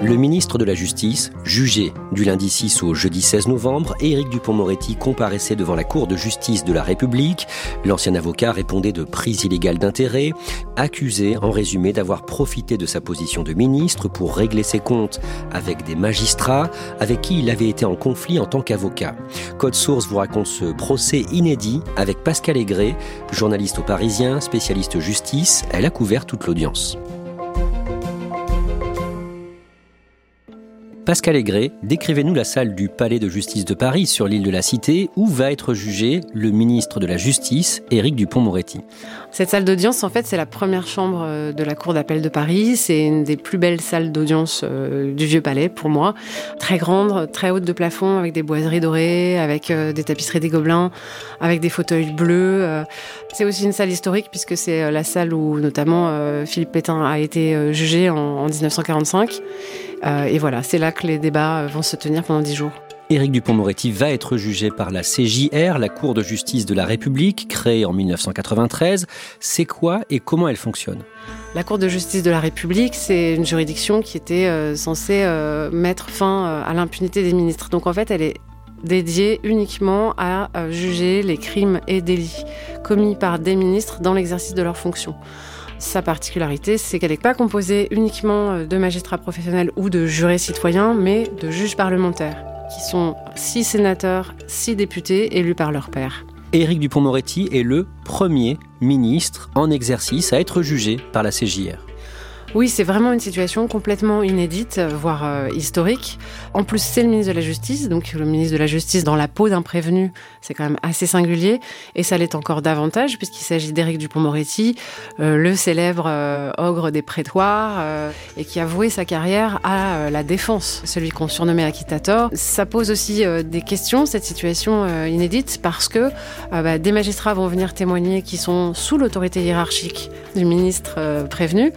Le ministre de la Justice, jugé du lundi 6 au jeudi 16 novembre, Éric Dupont-Moretti comparaissait devant la Cour de justice de la République. L'ancien avocat répondait de prise illégale d'intérêt, accusé en résumé d'avoir profité de sa position de ministre pour régler ses comptes avec des magistrats avec qui il avait été en conflit en tant qu'avocat. Code Source vous raconte ce procès inédit avec Pascal Aigret, journaliste au Parisien, spécialiste justice. Elle a couvert toute l'audience. Pascal Aigret, décrivez-nous la salle du Palais de justice de Paris sur l'île de la Cité où va être jugé le ministre de la Justice, Éric Dupont-Moretti. Cette salle d'audience, en fait, c'est la première chambre euh, de la Cour d'appel de Paris. C'est une des plus belles salles d'audience euh, du Vieux Palais pour moi. Très grande, très haute de plafond, avec des boiseries dorées, avec euh, des tapisseries des Gobelins, avec des fauteuils bleus. C'est aussi une salle historique puisque c'est la salle où notamment Philippe Pétain a été jugé en, en 1945. Euh, et voilà, c'est là que les débats vont se tenir pendant dix jours. Éric Dupont-Moretti va être jugé par la CJR, la Cour de justice de la République, créée en 1993. C'est quoi et comment elle fonctionne? La Cour de justice de la République, c'est une juridiction qui était euh, censée euh, mettre fin à l'impunité des ministres. Donc en fait, elle est dédiée uniquement à juger les crimes et délits commis par des ministres dans l'exercice de leurs fonctions. Sa particularité, c'est qu'elle n'est pas composée uniquement euh, de magistrats professionnels ou de jurés citoyens, mais de juges parlementaires, qui sont six sénateurs, six députés élus par leur père. Éric Dupont-Moretti est le premier ministre en exercice à être jugé par la CJR. Oui, c'est vraiment une situation complètement inédite, voire euh, historique. En plus, c'est le ministre de la Justice, donc le ministre de la Justice dans la peau d'un prévenu, c'est quand même assez singulier, et ça l'est encore davantage puisqu'il s'agit d'Éric Dupont-Moretti, euh, le célèbre euh, ogre des prétoires, et qui a voué sa carrière à la défense, celui qu'on surnommait Akitator. Ça pose aussi des questions, cette situation inédite, parce que bah, des magistrats vont venir témoigner qui sont sous l'autorité hiérarchique du ministre prévenu,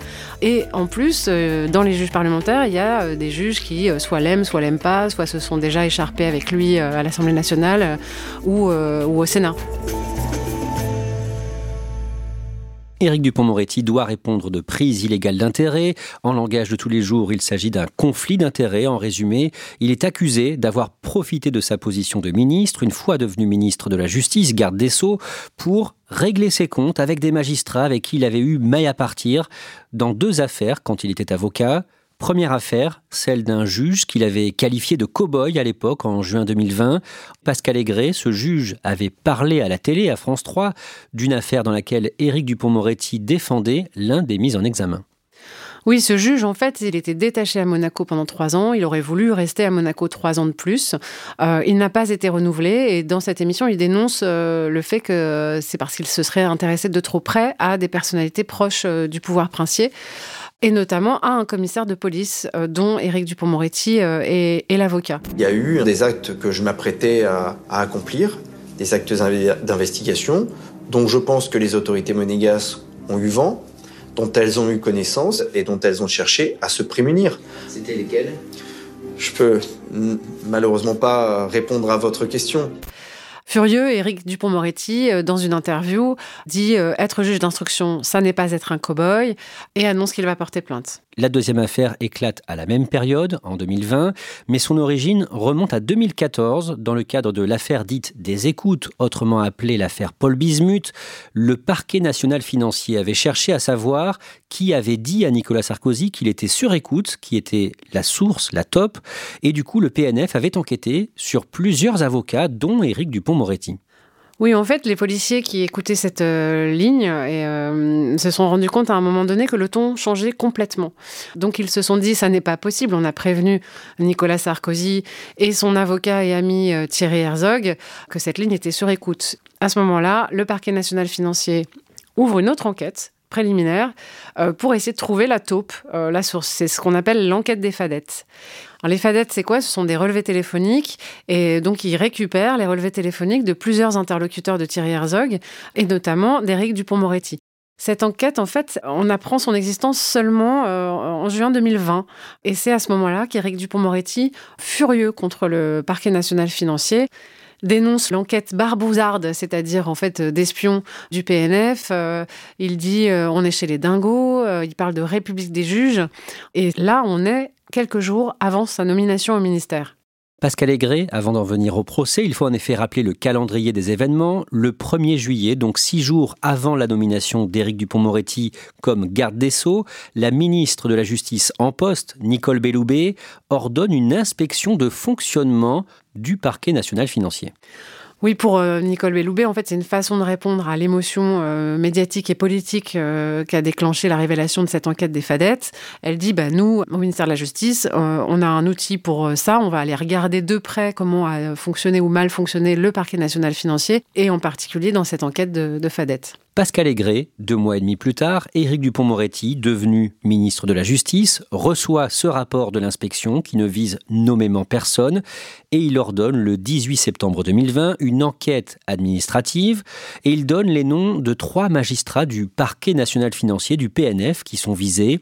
en plus, euh, dans les juges parlementaires, il y a euh, des juges qui euh, soit l'aiment, soit l'aiment pas, soit se sont déjà écharpés avec lui à l'Assemblée nationale ou, ou au Sénat. Éric Dupont-Moretti doit répondre de prise illégale d'intérêt. En langage de tous les jours, il s'agit d'un conflit d'intérêts. En résumé, il est accusé d'avoir profité de sa position de ministre, une fois devenu ministre de la Justice, garde des Sceaux, pour régler ses comptes avec des magistrats avec qui il avait eu maille à partir dans deux affaires quand il était avocat. Première affaire, celle d'un juge qu'il avait qualifié de cow-boy à l'époque, en juin 2020. Pascal Aigret, ce juge, avait parlé à la télé, à France 3, d'une affaire dans laquelle Éric Dupont-Moretti défendait l'un des mis en examen. Oui, ce juge, en fait, il était détaché à Monaco pendant trois ans. Il aurait voulu rester à Monaco trois ans de plus. Euh, il n'a pas été renouvelé. Et dans cette émission, il dénonce euh, le fait que c'est parce qu'il se serait intéressé de trop près à des personnalités proches euh, du pouvoir princier et notamment à un commissaire de police euh, dont Éric Dupont-Moretti euh, est, l'avocat. Il y a eu des actes que je m'apprêtais à, accomplir, des actes d'investigation, dont je pense que les autorités monégasques ont eu vent, dont elles ont eu connaissance et dont elles ont cherché à se prémunir. C'était lesquels? Je peux malheureusement pas répondre à votre question. Furieux, Éric Dupont-Moretti, euh, dans une interview, dit euh, être juge d'instruction, ça n'est pas être un cow-boy, et annonce qu'il va porter plainte. La deuxième affaire éclate à la même période, en 2020, mais son origine remonte à 2014 dans le cadre de l'affaire dite des écoutes, autrement appelée l'affaire Paul Bismuth. Le parquet national financier avait cherché à savoir qui avait dit à Nicolas Sarkozy qu'il était sur écoute, qui était la source, la top, et du coup le PNF avait enquêté sur plusieurs avocats, dont Éric Dupont-Moretti. Oui, en fait, les policiers qui écoutaient cette euh, ligne euh, se sont rendus compte à un moment donné que le ton changeait complètement. Donc ils se sont dit, ça n'est pas possible. On a prévenu Nicolas Sarkozy et son avocat et ami euh, Thierry Herzog que cette ligne était sur écoute. À ce moment-là, le parquet national financier ouvre une autre enquête préliminaire pour essayer de trouver la taupe, la source. C'est ce qu'on appelle l'enquête des fadettes. Les fadettes, c'est quoi? Ce sont des relevés téléphoniques. Et donc, ils récupèrent les relevés téléphoniques de plusieurs interlocuteurs de Thierry Herzog, et notamment d'Éric Dupont-Moretti. Cette enquête, en fait, on apprend son existence seulement euh, en juin 2020. Et c'est à ce moment-là qu'Éric Dupont-Moretti, furieux contre le parquet national financier, dénonce l'enquête barbouzarde, c'est-à-dire en fait d'espions du PNF. Euh, il dit euh, on est chez les dingos, il parle de république des juges. Et là, on est quelques jours avant sa nomination au ministère. Pascal Aigret, avant d'en venir au procès, il faut en effet rappeler le calendrier des événements. Le 1er juillet, donc six jours avant la nomination d'Éric Dupont-Moretti comme garde des Sceaux, la ministre de la Justice en poste, Nicole Belloubet, ordonne une inspection de fonctionnement du parquet national financier. Oui, pour euh, Nicole Belloubet, en fait, c'est une façon de répondre à l'émotion euh, médiatique et politique euh, qu'a déclenché la révélation de cette enquête des fadettes. Elle dit, bah, nous, au ministère de la Justice, on a un outil pour ça. On va aller regarder de près comment a fonctionné ou mal fonctionné le parquet national financier, et en particulier dans cette enquête de, de. Pascal Aigret, deux mois et demi plus tard, Éric Dupont-Moretti, devenu ministre de la Justice, reçoit ce rapport de l'inspection qui ne vise nommément personne et il ordonne le 18 septembre 2020 une enquête administrative et il donne les noms de trois magistrats du parquet national financier du PNF qui sont visés.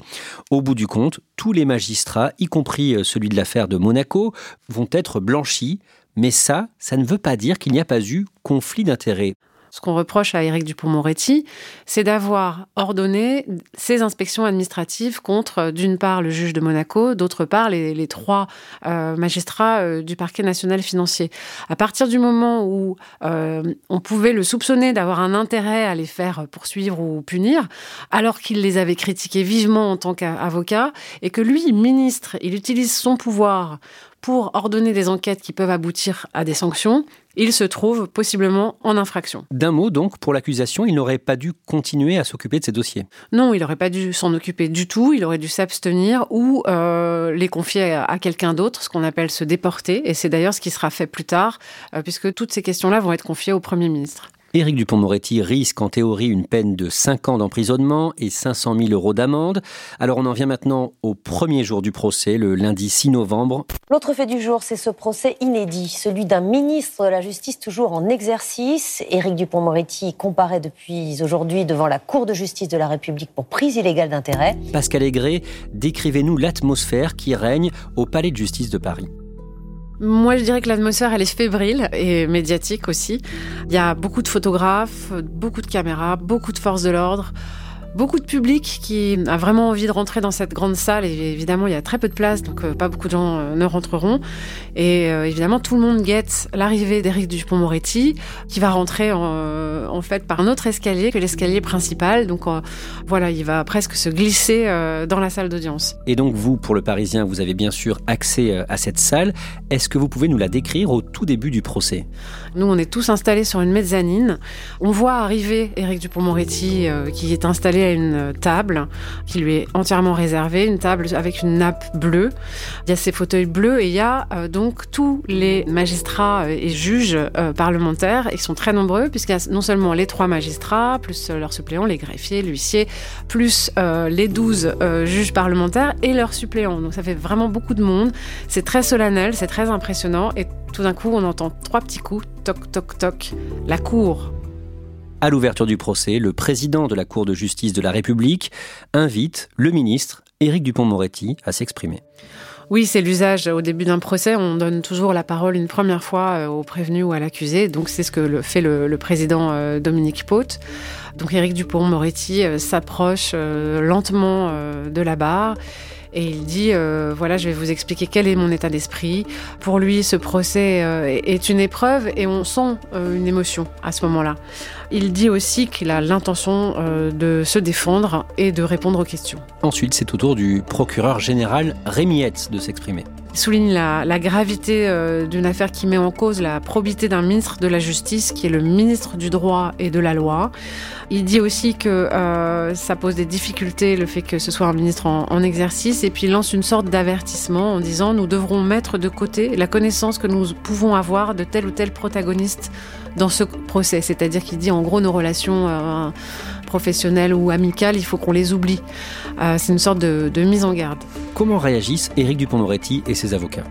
Au bout du compte, tous les magistrats, y compris celui de l'affaire de Monaco, vont être blanchis. Mais ça, ça ne veut pas dire qu'il n'y a pas eu conflit d'intérêts. Ce qu'on reproche à Éric Dupont-Moretti, c'est d'avoir ordonné ces inspections administratives contre, d'une part, le juge de Monaco, d'autre part, les, trois euh, magistrats euh, du parquet national financier. À partir du moment où euh, on pouvait le soupçonner d'avoir un intérêt à les faire poursuivre ou punir, alors qu'il les avait critiqués vivement en tant qu'avocat, et que lui, ministre, il utilise son pouvoir pour ordonner des enquêtes qui peuvent aboutir à des sanctions, il se trouve possiblement en infraction. D'un mot donc, pour l'accusation, il n'aurait pas dû continuer à s'occuper de ces dossiers Non, il n'aurait pas dû s'en occuper du tout, il aurait dû s'abstenir ou euh, les confier à, quelqu'un d'autre, ce qu'on appelle se déporter, et c'est d'ailleurs ce qui sera fait plus tard, euh, puisque toutes ces questions-là vont être confiées au Premier ministre. Éric Dupont-Moretti risque en théorie une peine de 5 ans d'emprisonnement et 500 000 euros d'amende. Alors on en vient maintenant au premier jour du procès, le lundi 6 novembre. L'autre fait du jour, c'est ce procès inédit, celui d'un ministre de la Justice toujours en exercice. Éric Dupont-Moretti comparaît depuis aujourd'hui devant la Cour de justice de la République pour prise illégale d'intérêt. Pascal Aigret, décrivez-nous l'atmosphère qui règne au Palais de justice de Paris. Moi, je dirais que l'atmosphère, elle est fébrile et médiatique aussi. Il y a beaucoup de photographes, beaucoup de caméras, beaucoup de forces de l'ordre beaucoup de public qui a vraiment envie de rentrer dans cette grande salle. Et évidemment, il y a très peu de place, donc euh, pas beaucoup de gens euh, ne rentreront. Et euh, évidemment, tout le monde guette l'arrivée d'Éric Dupont-Moretti, qui va rentrer en, fait par un autre escalier que l'escalier principal. Donc voilà, il va presque se glisser dans la salle d'audience. Et donc vous, pour le Parisien, vous avez bien sûr accès à cette salle. Est-ce que vous pouvez nous la décrire au tout début du procès? Nous, on est tous installés sur une mezzanine. On voit arriver Éric Dupont-Moretti, qui est installé à une table qui lui est entièrement réservée, une table avec une nappe bleue. Il y a ces fauteuils bleus et il y a euh, donc tous les magistrats euh, et juges euh, parlementaires. Ils sont très nombreux puisqu'il y a non seulement les trois magistrats, plus leurs suppléants, les greffiers, l'huissier, plus les douze juges parlementaires et leurs suppléants. Donc ça fait vraiment beaucoup de monde. C'est très solennel, c'est très impressionnant et tout d'un coup on entend trois petits coups, toc toc toc. La cour à l'ouverture du procès, le président de la Cour de justice de la République invite le ministre Éric Dupont-Moretti à s'exprimer. Oui, c'est l'usage. Au début d'un procès, on donne toujours la parole une première fois euh, au prévenu ou à l'accusé. Donc c'est ce que fait le, président euh, Dominique Paute. Donc Éric Dupont-Moretti euh, s'approche lentement de la barre et il dit voilà je vais vous expliquer quel est mon état d'esprit. Pour lui ce procès est une épreuve et on sent une émotion à ce moment-là. Il dit aussi qu'il a l'intention de se défendre et de répondre aux questions. Ensuite c'est au tour du procureur général Rémi de s'exprimer souligne la, gravité euh, d'une affaire qui met en cause la probité d'un ministre de la Justice, qui est le ministre du droit et de la loi. Il dit aussi que euh, ça pose des difficultés le fait que ce soit un ministre en, exercice, et puis il lance une sorte d'avertissement en disant nous devrons mettre de côté la connaissance que nous pouvons avoir de tel ou tel protagoniste dans ce procès. C'est-à-dire qu'il dit en gros nos relations euh, professionnelles ou amicales, il faut qu'on les oublie. C'est une sorte de, de mise en garde. Comment réagissent Éric Dupont-Moretti et ses avocats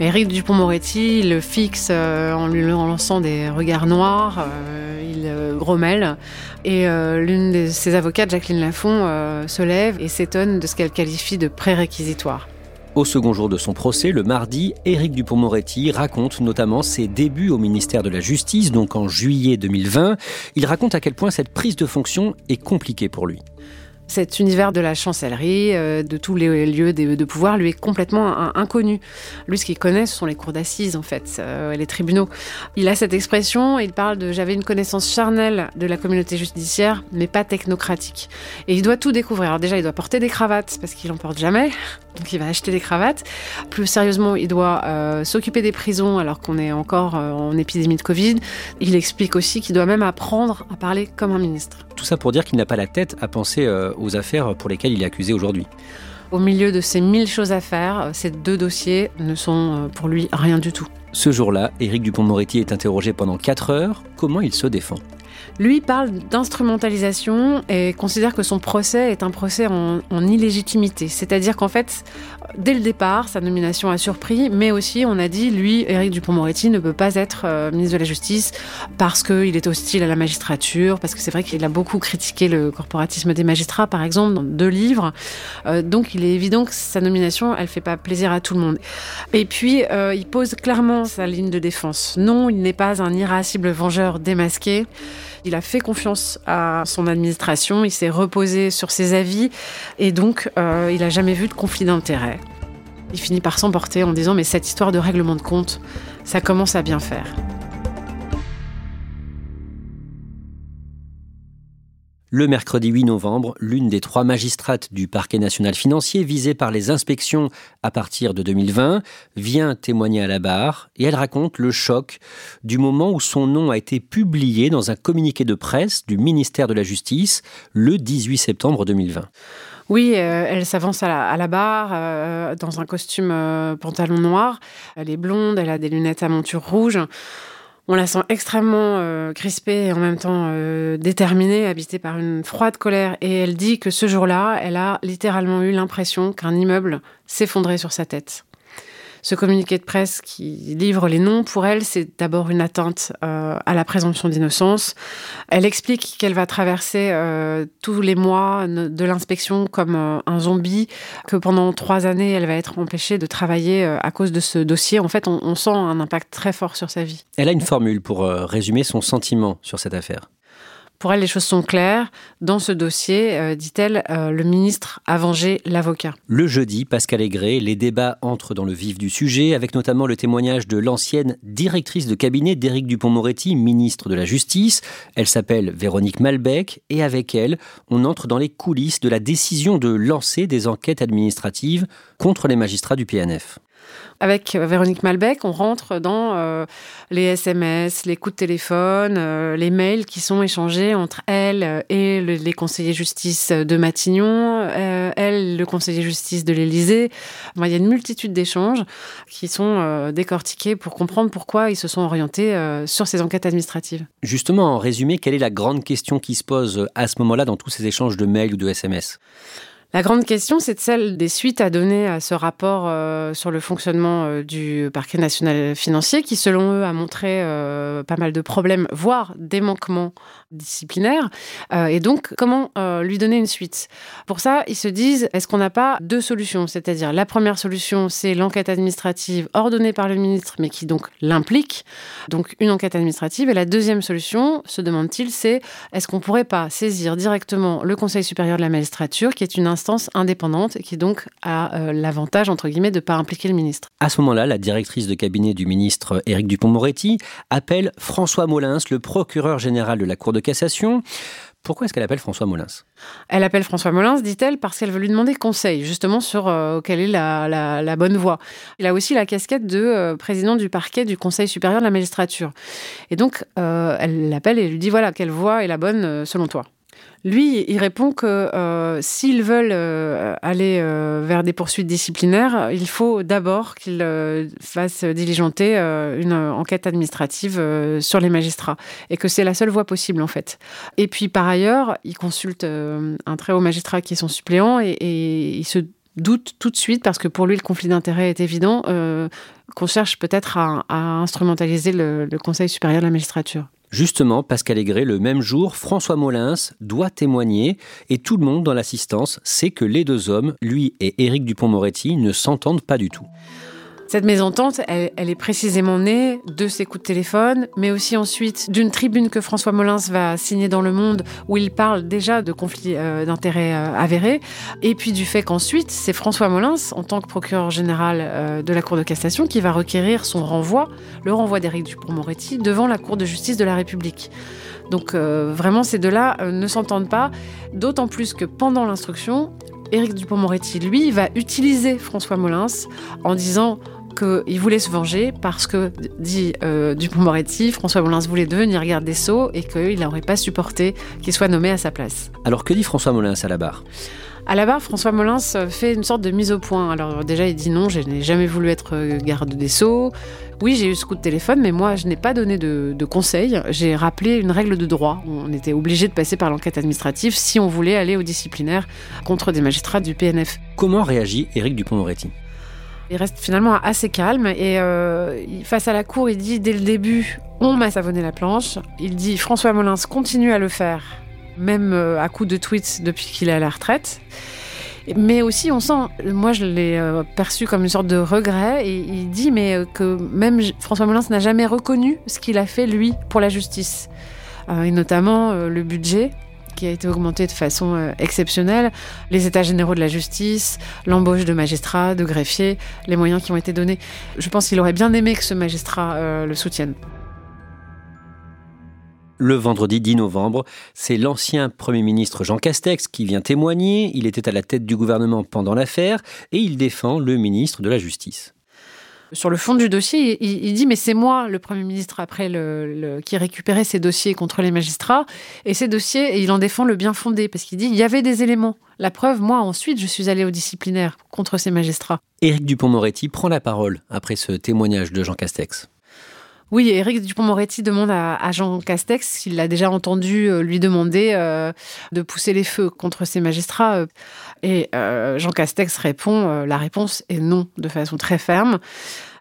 Éric Dupont-Moretti le fixe euh, en lui lançant des regards noirs, euh, il euh, grommelle. Et l'une de ses avocates, Jacqueline Lafont, se lève et s'étonne de ce qu'elle qualifie de pré-réquisitoire. Au second jour de son procès, le mardi, Éric Dupont-Moretti raconte notamment ses débuts au ministère de la Justice, donc en juillet 2020. Il raconte à quel point cette prise de fonction est compliquée pour lui. Cet univers de la chancellerie, euh, de tous les lieux de, pouvoir, lui est complètement inconnu. Lui, ce qu'il connaît, ce sont les cours d'assises, en fait, euh, les tribunaux. Il a cette expression, il parle de j'avais une connaissance charnelle de la communauté judiciaire, mais pas technocratique. Et il doit tout découvrir. Alors déjà, il doit porter des cravates, parce qu'il en porte jamais, donc il va acheter des cravates. Plus sérieusement, il doit euh, s'occuper des prisons, alors qu'on est encore en épidémie de Covid. Il explique aussi qu'il doit même apprendre à parler comme un ministre. Tout ça pour dire qu'il n'a pas la tête à penser aux affaires pour lesquelles il est accusé aujourd'hui. Au milieu de ces mille choses à faire, ces deux dossiers ne sont euh, pour lui rien du tout. Ce jour-là, Éric Dupont-Moretti est interrogé pendant 4 heures. Comment il se défend? Lui parle d'instrumentalisation et considère que son procès est un procès en, illégitimité. C'est-à-dire qu'en fait, dès le départ, sa nomination a surpris, mais aussi on a dit, lui, Éric Dupont-Moretti, ne peut pas être euh, ministre de la Justice parce qu'il est hostile à la magistrature, parce que c'est vrai qu'il a beaucoup critiqué le corporatisme des magistrats, par exemple, dans deux livres. Euh, donc il est évident que sa nomination, elle fait pas plaisir à tout le monde. Et puis, euh, il pose clairement sa ligne de défense. Non, il n'est pas un irascible vengeur démasqué. Il a fait confiance à son administration, il s'est reposé sur ses avis et donc euh, il n'a jamais vu de conflit d'intérêts. Il finit par s'emporter en disant mais cette histoire de règlement de compte, ça commence à bien faire. Le mercredi 8 novembre, l'une des trois magistrates du parquet national financier visée par les inspections à partir de 2020 vient témoigner à la barre et elle raconte le choc du moment où son nom a été publié dans un communiqué de presse du ministère de la Justice le 18 septembre 2020. Oui, euh, elle s'avance à, la, barre euh, dans un costume euh, pantalon noir. Elle est blonde, elle a des lunettes à monture rouge. On la sent extrêmement euh, crispée et en même temps euh, déterminée, habitée par une froide colère. Et elle dit que ce jour-là, elle a littéralement eu l'impression qu'un immeuble s'effondrait sur sa tête ce communiqué de presse qui livre les noms, pour elle, c'est d'abord une atteinte euh, à la présomption d'innocence. Elle explique qu'elle va traverser euh, tous les mois de l'inspection comme euh, un zombie, que pendant trois années, elle va être empêchée de travailler à cause de ce dossier. En fait, on sent un impact très fort sur sa vie. Elle a une formule pour résumer son sentiment sur cette affaire. Pour elle, les choses sont claires. Dans ce dossier, euh, dit-elle, euh, le ministre a vengé l'avocat. Le jeudi, Pascal Aigret, les débats entrent dans le vif du sujet, avec notamment le témoignage de l'ancienne directrice de cabinet d'Éric Dupont-Moretti, ministre de la Justice. Elle s'appelle Véronique Malbec, et avec elle, on entre dans les coulisses de la décision de lancer des enquêtes administratives contre les magistrats du PNF. Avec Véronique Malbec, on rentre dans euh, les SMS, les coups de téléphone, euh, les mails qui sont échangés entre elle et les conseillers justice de Matignon, euh, elle, le conseiller justice de l'Élysée. il y a une multitude d'échanges qui sont décortiqués pour comprendre pourquoi ils se sont orientés sur ces enquêtes administratives. Justement, en résumé, quelle est la grande question qui se pose à ce moment-là dans tous ces échanges de mails ou de SMS La grande question, c'est celle des suites à donner à ce rapport euh, sur le fonctionnement euh, du parquet national financier, qui, selon eux, a montré euh, pas mal de problèmes, voire des manquements disciplinaires. et donc, comment lui donner une suite? Pour ça, ils se disent, est-ce qu'on n'a pas deux solutions? C'est-à-dire, la première solution, c'est l'enquête administrative ordonnée par le ministre, mais qui donc l'implique, donc une enquête administrative. Et la deuxième solution, se demande-t-il, c'est est-ce qu'on pourrait pas saisir directement le Conseil supérieur de la magistrature, qui est une instance indépendante qui donc a euh, l'avantage, entre guillemets, de ne pas impliquer le ministre. À ce moment-là, la directrice de cabinet du ministre Éric Dupont-Moretti appelle François Molins, le procureur général de la Cour de cassation. Pourquoi est-ce qu'elle appelle François Molins? Elle appelle François Molins, dit-elle, parce qu'elle veut lui demander conseil, justement, sur euh, quelle est la, bonne voie. Il a aussi la casquette de euh, président du parquet du Conseil supérieur de la magistrature. Et donc, elle l'appelle et lui dit, voilà, quelle voie est la bonne selon toi? Lui, il répond que euh, s'ils veulent euh, aller euh, vers des poursuites disciplinaires, il faut d'abord qu'ils fassent diligenter une enquête administrative sur les magistrats et que c'est la seule voie possible en fait. Et puis par ailleurs, il consulte un très haut magistrat qui est son suppléant et, il se doute tout de suite parce que pour lui le conflit d'intérêt est évident qu'on cherche peut-être à, instrumentaliser le Conseil supérieur de la magistrature. Justement, Pascal Aigret, le même jour, François Molins doit témoigner et tout le monde dans l'assistance sait que les deux hommes, lui et Éric Dupont-Moretti, ne s'entendent pas du tout. Cette mésentente, elle, est précisément née de ses coups de téléphone, mais aussi ensuite d'une tribune que François Molins va signer dans Le Monde, où il parle déjà de conflits euh, d'intérêts euh, avérés, et puis du fait qu'ensuite, c'est François Molins, en tant que procureur général euh, de la Cour de cassation, qui va requérir son renvoi, le renvoi d'Éric Dupond-Moretti, devant la Cour de justice de la République. Donc vraiment, ces deux-là ne s'entendent pas, d'autant plus que pendant l'instruction, Éric Dupond-Moretti, lui, va utiliser François Molins en disant qu'il voulait se venger parce que, dit euh, Dupont-Moretti, François Molins voulait devenir garde des Sceaux et qu'il n'aurait pas supporté qu'il soit nommé à sa place. Alors que dit François Molins à la barre? À la barre, François Molins fait une sorte de mise au point. Alors déjà, il dit non, je n'ai jamais voulu être euh, garde des Sceaux. Oui, j'ai eu ce coup de téléphone, mais moi, je n'ai pas donné de, de conseils. J'ai rappelé une règle de droit. On était obligé de passer par l'enquête administrative si on voulait aller au disciplinaire contre des magistrats du PNF. Comment réagit Éric Dupond-Moretti il reste finalement assez calme et euh, face à la cour, il dit dès le début on m'a savonné la planche. Il dit François Molins continue à le faire, même euh, à coup de tweets depuis qu'il est à la retraite. Mais aussi, on sent, moi je l'ai euh, perçu comme une sorte de regret, et il dit mais que même François Molins n'a jamais reconnu ce qu'il a fait lui pour la justice, et notamment le budget qui a été augmenté de façon euh, exceptionnelle, les états généraux de la justice, l'embauche de magistrats, de greffiers, les moyens qui ont été donnés. Je pense qu'il aurait bien aimé que ce magistrat euh, le soutienne. Le vendredi 10 novembre, c'est l'ancien Premier ministre Jean Castex qui vient témoigner. Il était à la tête du gouvernement pendant l'affaire et il défend le ministre de la Justice sur le fond du dossier, il, dit mais c'est moi le Premier ministre après le, qui récupérait ces dossiers contre les magistrats et ces dossiers et il en défend le bien fondé parce qu'il dit il y avait des éléments. La preuve, moi ensuite je suis allé au disciplinaire contre ces magistrats. Éric Dupont-Moretti prend la parole après ce témoignage de Jean Castex. Oui, Éric Dupont-Moretti demande à, Jean Castex s'il l'a déjà entendu euh, lui demander euh, de pousser les feux contre ces magistrats. Euh, et Jean Castex répond, la réponse est non, de façon très ferme.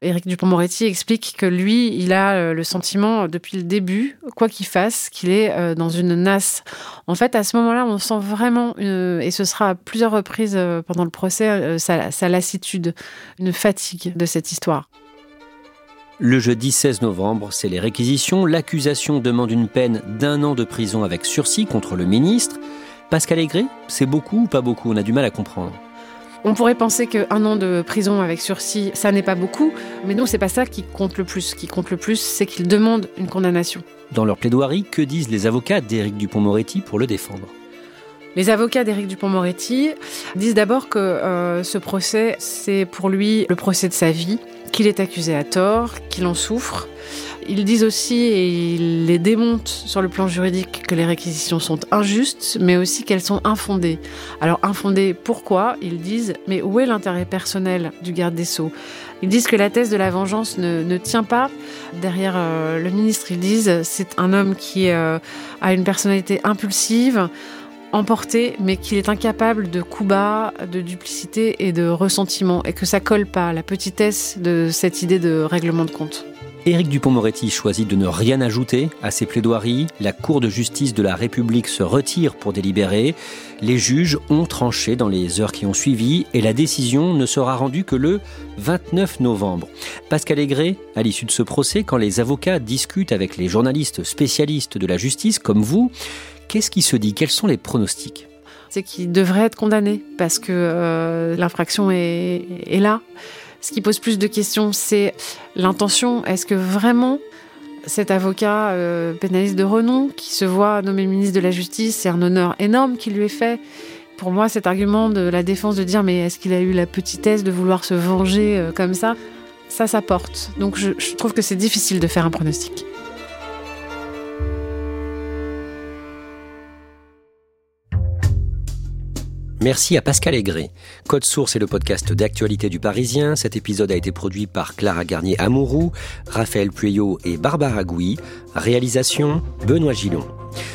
Éric Dupont-Moretti explique que lui, il a le sentiment depuis le début, quoi qu'il fasse, qu'il est dans une nasse. En fait, à ce moment-là, on sent vraiment, et ce sera à plusieurs reprises pendant le procès, sa lassitude, une fatigue de cette histoire. Le jeudi 16 novembre, c'est les réquisitions. L'accusation demande une peine d'un an de prison avec sursis contre le ministre. Pascal Aigret, c'est beaucoup ou pas beaucoup? On a du mal à comprendre. On pourrait penser qu'un an de prison avec sursis, ça n'est pas beaucoup, mais non, c'est pas ça qui compte le plus. Ce qui compte le plus, c'est qu'il demande une condamnation. Dans leur plaidoirie, que disent les avocats d'Éric Dupont-Moretti pour le défendre? Les avocats d'Éric Dupont-Moretti disent d'abord que euh, ce procès, c'est pour lui le procès de sa vie, qu'il est accusé à tort, qu'il en souffre. Ils disent aussi, et ils les démontent sur le plan juridique, que les réquisitions sont injustes, mais aussi qu'elles sont infondées. Alors infondées, pourquoi? Ils disent, mais où est l'intérêt personnel du garde des Sceaux? Ils disent que la thèse de la vengeance ne, tient pas. Derrière euh, le ministre, ils disent, c'est un homme qui euh, a une personnalité impulsive, emporté, mais qu'il est incapable de coups bas, de duplicité et de ressentiment, et que ça colle pas la petitesse de cette idée de règlement de compte. Éric Dupont-Moretti choisit de ne rien ajouter à ses plaidoiries. La Cour de justice de la République se retire pour délibérer. Les juges ont tranché dans les heures qui ont suivi et la décision ne sera rendue que le 29 novembre. Pascal Aigret, à l'issue de ce procès, quand les avocats discutent avec les journalistes spécialistes de la justice comme vous, qu'est-ce qui se dit? Quels sont les pronostics? C'est qu'il devrait être condamné parce que euh, l'infraction est, là. Ce qui pose plus de questions, c'est l'intention. Est-ce que vraiment cet avocat euh, pénaliste de renom qui se voit nommé ministre de la Justice, c'est un honneur énorme qui lui est fait? Pour moi, cet argument de la défense de dire mais est-ce qu'il a eu la petitesse de vouloir se venger euh, comme ça, ça, ça porte. Donc je trouve que c'est difficile de faire un pronostic. Merci à Pascal Aigret. Code Source est le podcast d'actualité du Parisien. Cet épisode a été produit par Clara Garnier-Amouroux, Raphaël Pueyo et Barbara Gouy. Réalisation, Benoît Gillon.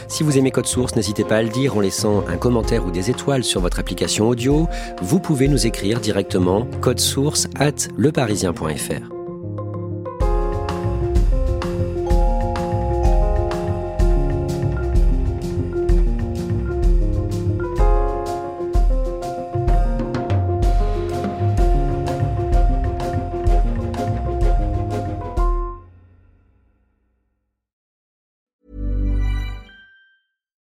Si vous aimez Code Source, n'hésitez pas à le dire en laissant un commentaire ou des étoiles sur votre application audio. Vous pouvez nous écrire directement source at leparisien.fr.